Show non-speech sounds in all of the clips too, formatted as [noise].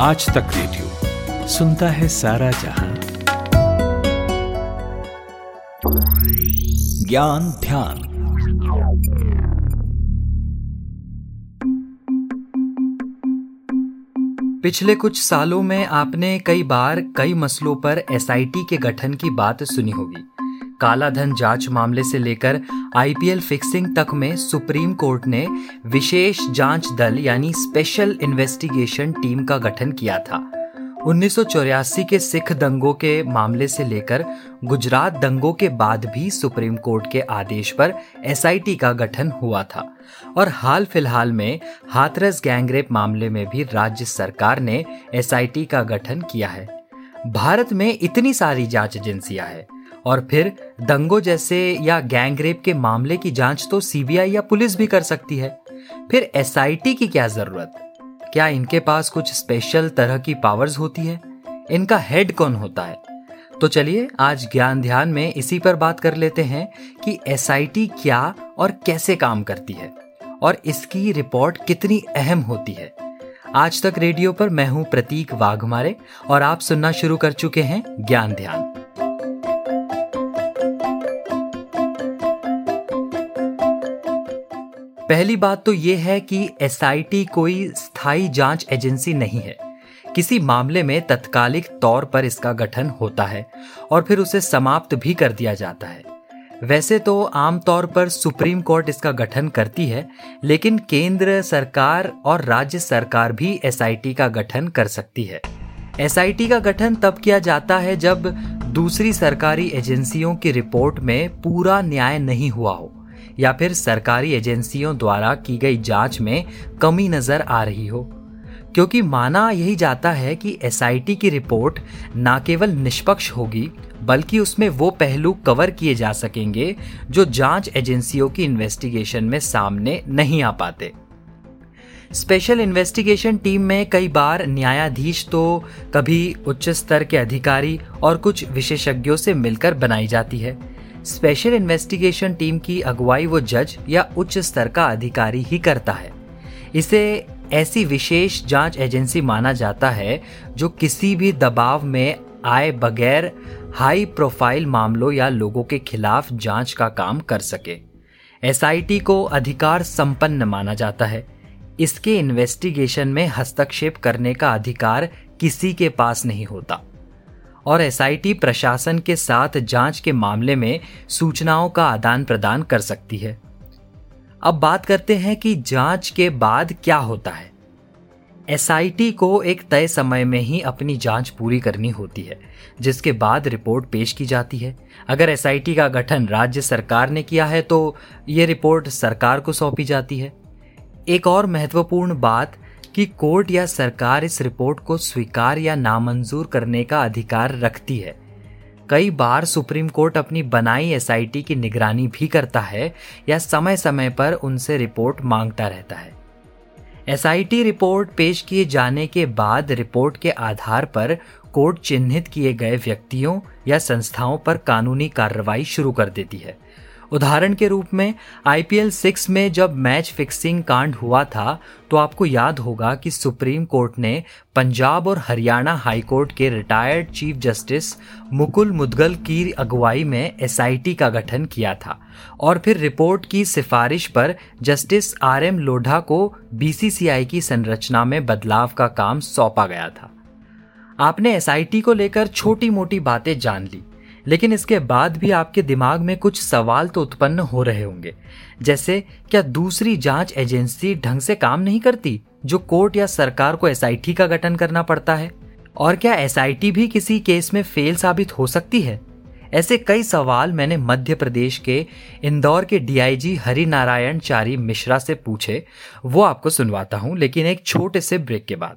आज तक रेडियो सुनता है सारा जहाँ। ज्ञान ध्यान। पिछले कुछ सालों में आपने कई बार कई मसलों पर एसआईटी के गठन की बात सुनी होगी। काला धन जाँच मामले से लेकर आईपीएल फिक्सिंग तक में सुप्रीम कोर्ट ने विशेष जाँच दल यानी स्पेशल इन्वेस्टिगेशन टीम का गठन किया था। 1984 के सिख दंगों के मामले से लेकर गुजरात दंगों के बाद भी सुप्रीम कोर्ट के आदेश पर एसआईटी का गठन हुआ था। और हाल फ़िलहाल में हाथरस गैंगरेप मामले में भी राज्य सरकार ने एसआईटी का गठन किया है। भारत में इतनी सारी जाँच एजेंसियाँ हैं। और फिर दंगों जैसे या गैंगरेप के मामले की जाँच तो सीबीआई या पुलिस भी कर सकती है। फिर एसआईटी की क्या ज़रूरत? क्या इनके पास कुछ स्पेशल तरह की पावर्स होती है? इनका हेड कौन होता है? तो चलिए आज ज्ञान ध्यान में इसी पर बात कर लेते हैं कि एसआईटी क्या और कैसे काम करती है और इसकी रिपोर्ट कितनी अहम होती है। आज तक रेडियो पर मैं हूँ प्रतीक वाघमारे और आप सुनना शुरू कर चुके हैं ज्ञान ध्यान। पहली बात तो यह है कि एसआईटी कोई स्थायी जाँच एजेंसी नहीं है। किसी मामले में तत्कालिक तौर पर इसका गठन होता है और फिर उसे समाप्त भी कर दिया जाता है। वैसे तो आमतौर पर सुप्रीम कोर्ट इसका गठन करती है, लेकिन केंद्र सरकार और राज्य सरकार भी एसआईटी का गठन कर सकती है। एसआईटी का गठन तब किया जाता है जब दूसरी सरकारी एजेंसियों की रिपोर्ट में पूरा न्याय नहीं हुआ हो। या फिर सरकारी एजेंसियों द्वारा की गई जाँच में कमी नज़र आ रही हो। क्योंकि माना यही जाता है कि एसआईटी की रिपोर्ट न केवल निष्पक्ष होगी, बल्कि उसमें वो पहलू कवर किए जा सकेंगे जो जाँच एजेंसियों की इन्वेस्टिगेशन में सामने नहीं आ पाते। स्पेशल इन्वेस्टिगेशन टीम में कई बार न्यायाधीश तो कभी उच्च स्तर के अधिकारी और कुछ विशेषज्ञों से मिलकर बनाई जाती है। स्पेशल इन्वेस्टिगेशन टीम की अगुवाई वो जज या उच्च स्तर का अधिकारी ही करता है। इसे ऐसी विशेष जाँच एजेंसी माना जाता है जो किसी भी दबाव में आए बगैर हाई प्रोफ़ाइल मामलों या लोगों के खिलाफ जाँच का काम कर सके। एसआईटी को अधिकार संपन्न माना जाता है। इसके इन्वेस्टिगेशन में हस्तक्षेप करने का अधिकार किसी के पास नहीं होता। और एसआईटी प्रशासन के साथ जाँच के मामले में सूचनाओं का आदान प्रदान कर सकती है। अब बात करते हैं कि जाँच के बाद क्या होता है। एसआईटी को एक तय समय में ही अपनी जाँच पूरी करनी होती है, जिसके बाद रिपोर्ट पेश की जाती है। अगर एसआईटी का गठन राज्य सरकार ने किया है तो ये रिपोर्ट सरकार को सौंपी जाती है। एक और महत्वपूर्ण बात कि कोर्ट या सरकार इस रिपोर्ट को स्वीकार या नामंजूर करने का अधिकार रखती है। कई बार सुप्रीम कोर्ट अपनी बनाई एसआईटी की निगरानी भी करता है या समय समय पर उनसे रिपोर्ट माँगता रहता है। एसआईटी रिपोर्ट पेश किए जाने के बाद रिपोर्ट के आधार पर कोर्ट चिन्हित किए गए व्यक्तियों या संस्थाओं पर कानूनी कार्रवाई शुरू कर देती है। उदाहरण के रूप में आईपीएल सिक्स में जब मैच फिक्सिंग कांड हुआ था तो आपको याद होगा कि सुप्रीम कोर्ट ने पंजाब और हरियाणा हाई कोर्ट के retired chief justice Mukul Mudgal की अगुवाई में एसआईटी का गठन किया था। और फिर रिपोर्ट की सिफारिश पर जस्टिस आर एम लोढ़ा को बीसीसीआई की संरचना में बदलाव का काम सौंपा गया था। आपने एसआईटी को लेकर छोटी मोटी बातें जान ली। लेकिन इसके बाद भी आपके दिमाग में कुछ सवाल तो उत्पन्न हो रहे होंगे। जैसे, क्या दूसरी जाँच एजेंसी ढंग से काम नहीं करती, जो कोर्ट या सरकार को एसआईटी का गठन करना पड़ता है? और क्या एसआईटी भी किसी केस में फेल साबित हो सकती है? ऐसे कई सवाल मैंने मध्य प्रदेश के इंदौर के डीआईजी हरि नारायण चारी मिश्रा से पूछे, वो आपको सुनवाता हूँ, लेकिन एक छोटे से ब्रेक के बाद।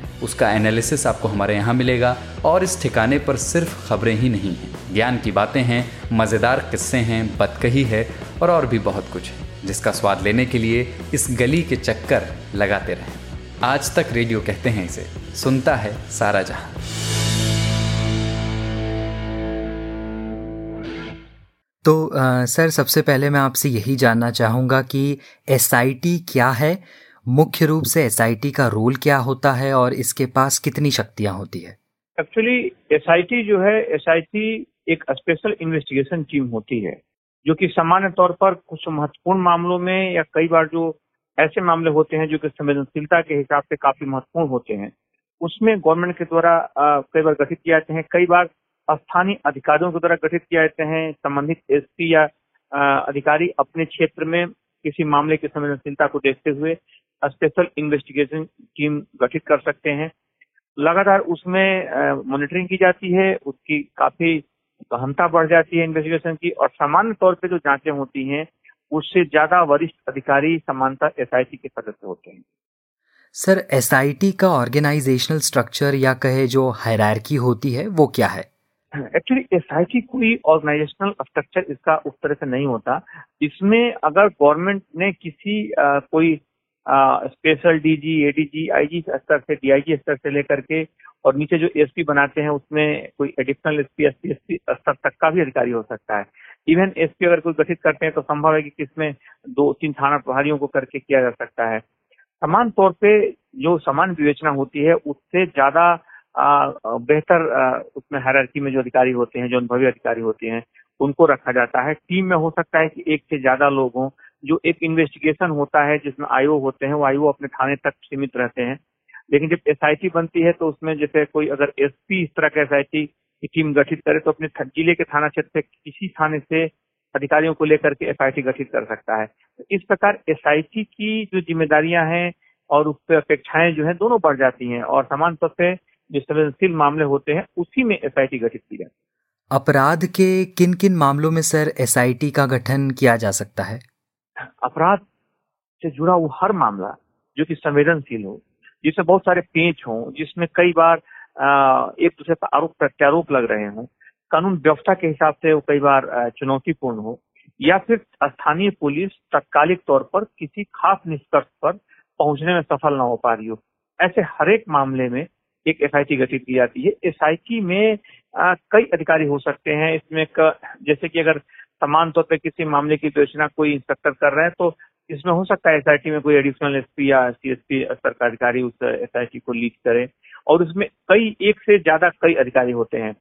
उसका एनालिसिस आपको हमारे यहाँ मिलेगा। और इस ठिकाने पर सिर्फ़ खबरें ही नहीं हैं। ज्ञान की बातें हैं मज़ेदार किस्से हैं बतकही है और और भी बहुत कुछ है जिसका स्वाद लेने के लिए इस गली के चक्कर लगाते रहें। आज तक रेडियो कहते हैं इसे सुनता है सारा जहाँ। तो आ, सर सबसे पहले मैं आपसे यही जानना चाहूँगा कि एसआईटी क्या है? मुख्य रूप से एसआईटी का रोल क्या होता है और इसके पास कितनी शक्तियाँ होती है? एक्चुअली एसआईटी जो है एसआईटी एक स्पेशल इन्वेस्टिगेशन टीम होती है, जो कि सामान्य तौर पर कुछ महत्वपूर्ण मामलों में या कई बार जो ऐसे मामले होते हैं जो कि संवेदनशीलता के हिसाब से काफ़ी महत्वपूर्ण होते हैं। उसमें गवर्नमेंट के द्वारा कई बार गठित किए जाते हैं, कई बार स्थानीय अधिकारियों के द्वारा गठित किए जाते हैं, संबंधित एसपी या अधिकारी अपने क्षेत्र में किसी मामले की संवेदनशीलता को देखते हुए स्पेशल इन्वेस्टिगेशन टीम गठित कर सकते हैं। लगातार उसमें मॉनिटरिंग की जाती है, उसकी काफ़ी गहनता बढ़ जाती है इन्वेस्टिगेशन की और सामान्य तौर पे जो जांचें होती हैं, उससे ज़्यादा वरिष्ठ अधिकारी समानता एसआईटी के सदस्य होते हैं। सर एसआईटी का ऑर्गेनाइजेशनल स्ट्रक्चर या कहे जो हायरार्की होती है, वो क्या है? एक्चुअली एसआईटी कोई ऑर्गेनाइजेशनल स्ट्रक्चर इसका उस तरह से नहीं होता। इसमें अगर गवर्नमेंट ने किसी आ, कोई स्पेशल डीजी एडीजी आईजी स्तर से डीआईजी स्तर से लेकर के और नीचे जो एसपी बनाते हैं उसमें कोई एडिशनल एसपी एसपी एसपी स्तर तक का भी अधिकारी हो सकता है। इवन एसपी अगर कोई गठित करते हैं तो संभव है कि किसमें दो तीन थाना प्रभारियों को करके किया जा सकता है। समान तौर पे जो समान विवेचना होती है उससे ज़्यादा बेहतर उसमें हरकी में जो अधिकारी होते हैं, जो अनुभवी अधिकारी होते हैं, उनको रखा जाता है। टीम में हो सकता है कि एक से ज़्यादा लोग हों, जो एक इन्वेस्टिगेशन होता है, जिसमें आईओ होते हैं, वो आईओ अपने थाने तक सीमित रहते हैं। लेकिन जब एसआईटी बनती है तो उसमें जैसे कोई अगर एसपी इस तरह का एसआईटी की टीम गठित करे तो अपने ज़िले के थाना क्षेत्र से किसी थाने से अधिकारियों को लेकर के एसआईटी गठित कर सकता है। तो इस प्रकार एसआईटी की जो जिम्मेदारियाँ हैं और उस पर अपेक्षाएँ जो है, दोनों बढ़ जाती हैं। और समान तौर पर जो संवेदनशील मामले होते हैं उसी में एसआईटी गठित की जाती है। अपराध के किन किन मामलों में सर एसआईटी का गठन किया जा सकता है? अपराध से जुड़ा वो हर मामला जो कि संवेदनशील हो जिसमें बहुत सारे पेच हों जिसमें कई बार एक दूसरे पर आरोप प्रत्यारोप लग रहे हों कानून व्यवस्था के हिसाब से वो कई बार चुनौतीपूर्ण हो या फिर स्थानीय पुलिस तत्कालिक तौर पर किसी खास निष्कर्ष पर पहुँचने में सफल ना हो पा रही हो। ऐसे हर एक मामले में एक एस गठित की जाती है। एसआईटी में आ, कई अधिकारी हो सकते हैं। इसमें क, जैसे कि अगर समान तौर पर किसी मामले की विवेचना कोई इंस्पेक्टर कर रहे हैं तो इसमें हो सकता है एसआईटी में कोई एडिशनल एसपी या सीएसपी स्तर का अधिकारी उस एस को लीड करे। और उसमें कई एक से ज़्यादा कई अधिकारी होते हैं।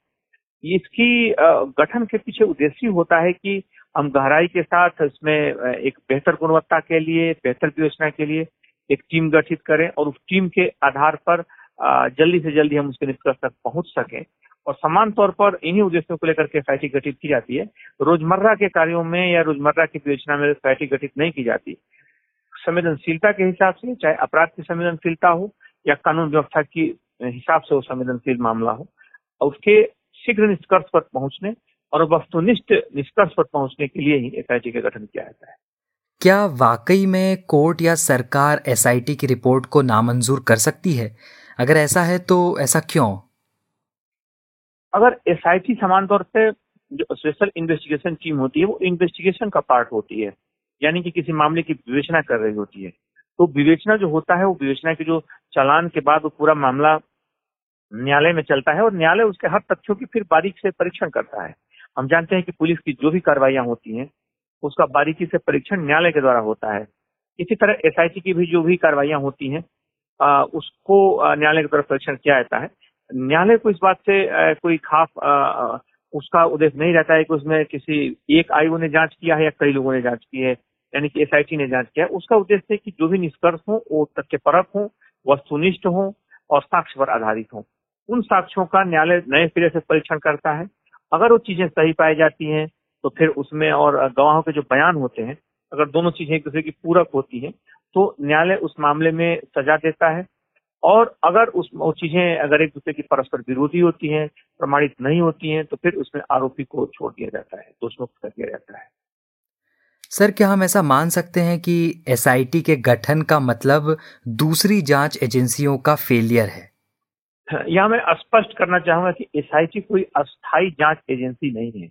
इसकी गठन के पीछे उद्देश्य होता है कि हम गहराई के साथ इसमें एक बेहतर गुणवत्ता के लिए बेहतर योजना के लिए एक टीम गठित करें और उस टीम के आधार पर जल्दी से जल्दी हम उसके निष्कर्ष तक पहुँच सकें। और समान तौर पर इन्हीं उद्देश्यों को लेकर के फैटी गठित की जाती है। रोज़मर्रा के कार्यों में या रोज़मर्रा की विवेचना में फैटी गठित नहीं की जाती। संवेदनशीलता के हिसाब से, चाहे अपराध की संवेदनशीलता हो या कानून व्यवस्था की हिसाब से वो संवेदनशील मामला हो, उसके शीघ्र निष्कर्ष पर पहुँचने और वस्तुनिष्ठ निष्कर्ष पर पहुँचने के लिए ही एसआईटी का गठन किया जाता है। क्या वाकई में कोर्ट या सरकार एसआईटी की रिपोर्ट को नामंजूर कर सकती है? अगर ऐसा है तो ऐसा क्यों? अगर एस आई टी समान तौर पे जो स्पेशल इन्वेस्टिगेशन टीम होती है, वो इन्वेस्टिगेशन का पार्ट होती है। यानी कि किसी मामले की विवेचना कर रही होती है। तो विवेचना जो होता है, वो विवेचना के जो चालान के बाद वो पूरा मामला न्यायालय में चलता है और न्यायालय उसके हर तथ्यों की फिर बारीक से परीक्षण करता है। हम जानते हैं कि पुलिस की जो भी कार्रवाइयाँ होती हैं, उसका बारीकी से परीक्षण न्यायालय के द्वारा होता है। इसी तरह एस की भी जो भी कार्रवाइयाँ होती हैं उसको न्यायालय की तरफ़ परीक्षण किया जाता है। न्यायालय को इस बात से कोई खास उसका उद्देश्य नहीं रहता है कि उसमें किसी एक आयोग ने जाँच किया है या कई लोगों ने जाँच की है, यानी कि एसआईटी ने जाँच किया है। उसका उद्देश्य है कि जो भी निष्कर्ष हो, वो तथ्य परक हो वस्तुनिष्ठ हो और साक्ष्य पर आधारित हो। उन साक्ष्यों का न्यायालय नए सिरे से परीक्षण करता है। अगर वो चीज़ें सही पाई जाती हैं तो फिर उसमें और गवाहों के जो बयान होते हैं, अगर दोनों चीज़ें एक दूसरे की पूरक होती है तो न्यायालय उस मामले में सजा देता है। और अगर उस चीज़ें अगर एक दूसरे की परस्पर विरोधी होती हैं प्रमाणित नहीं होती हैं तो फिर उसमें आरोपी को छोड़ दिया जाता है दोषमुक्त कर दिया जाता है। सर क्या हम ऐसा मान सकते हैं कि एसआईटी के गठन का मतलब दूसरी जाँच एजेंसियों का फेलियर है यहाँ मैं स्पष्ट करना चाहूँगा कि एसआईटी कोई अस्थायी जाँच एजेंसी नहीं है।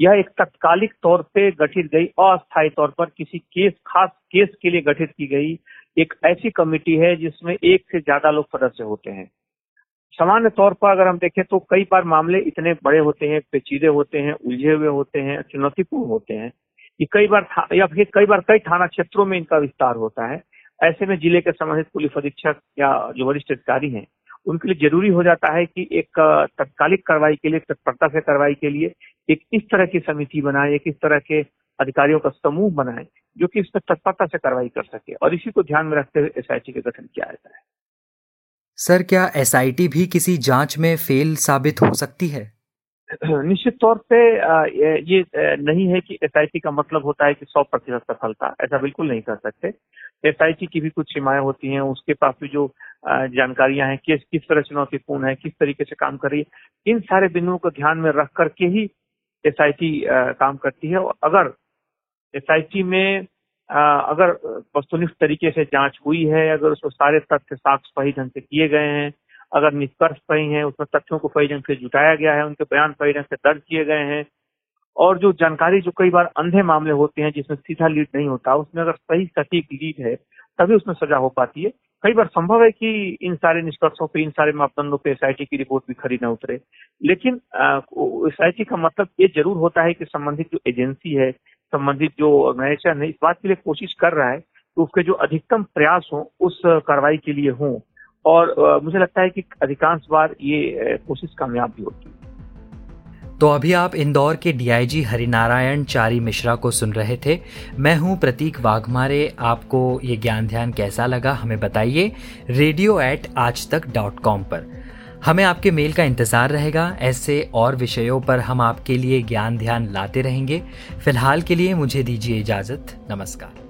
यह एक तत्कालिक तौर पे गठित गई, अस्थायी तौर पर किसी केस, खास केस के लिए गठित की गई एक ऐसी कमेटी है जिसमें एक से ज़्यादा लोग सदस्य होते हैं। सामान्य तौर पर अगर हम देखें तो कई बार मामले इतने बड़े होते हैं, पेचीदे होते हैं, उलझे हुए होते हैं, चुनौतीपूर्ण होते हैं कि कई बार या फिर कई बार कई थाना क्षेत्रों में इनका विस्तार होता है। ऐसे में ज़िले के संबंधित पुलिस अधीक्षक या जो वरिष्ठ अधिकारी हैं उनके लिए ज़रूरी हो जाता है कि एक तत्कालिक कार्रवाई के लिए तत्परता से कार्रवाई के लिए एक इस तरह की समिति बनाए एक इस तरह के अधिकारियों का समूह बनाए जो कि इस पर तत्परता से कार्रवाई कर सके। और इसी को ध्यान में रखते हुए एसआईटी का गठन किया जाता है। सर क्या एसआईटी भी किसी जाँच में फेल साबित हो सकती है? [clears throat] निश्चित तौर पे ये नहीं है कि एसआईटी का मतलब होता है कि 100 प्रतिशत सफलता ऐसा बिल्कुल नहीं कर सकते। एसआईटी की भी कुछ सीमाएँ होती हैं, उसके पास भी जो जानकारियाँ हैं, किस किस तरह चुनौतीपूर्ण है, किस तरीके से काम कर रही है, इन सारे बिंदुओं को ध्यान में रख करके ही एसआईटी काम करती है। और अगर एसआईटी में अगर वस्तुनिष्ठ तरीके से जाँच हुई है, अगर उसमें सारे तथ्य साक्ष्य सही ढंग से किए गए हैं, अगर निष्कर्ष सही है, उसमें तथ्यों को सही ढंग से जुटाया गया है, उनके बयान सही ढंग से दर्ज किए गए हैं और जो जानकारी जो कई बार अंधे मामले होते हैं, जिसमें सीधा लीड नहीं होता, उसमें अगर सही सटीक लीड है, तभी उसमें सजा हो पाती है। कई बार संभव है कि इन सारे निष्कर्षों पे, इन सारे मापदंडों पे एस की रिपोर्ट भी खरी न उतरे। लेकिन एसआईटी का मतलब ये ज़रूर होता है कि संबंधित जो एजेंसी है, संबंधित जो ऑर्गेनाइजेशन है, इस बात के लिए कोशिश कर रहा है कि उसके जो अधिकतम प्रयास हो, उस कार्रवाई के लिए हों। और मुझे लगता है कि अधिकांश बार ये कोशिश कामयाब भी होती है। तो अभी आप इंदौर के डीआईजी हरिनारायण चारी मिश्रा को सुन रहे थे। मैं हूँ प्रतीक वाघमारे। आपको ये ज्ञान ध्यान कैसा लगा हमें बताइए रेडियो एट आज तक डॉट कॉम पर। हमें आपके मेल का इंतज़ार रहेगा। ऐसे और विषयों पर हम आपके लिए ज्ञान ध्यान लाते रहेंगे। फ़िलहाल के लिए मुझे दीजिए इजाज़त। नमस्कार।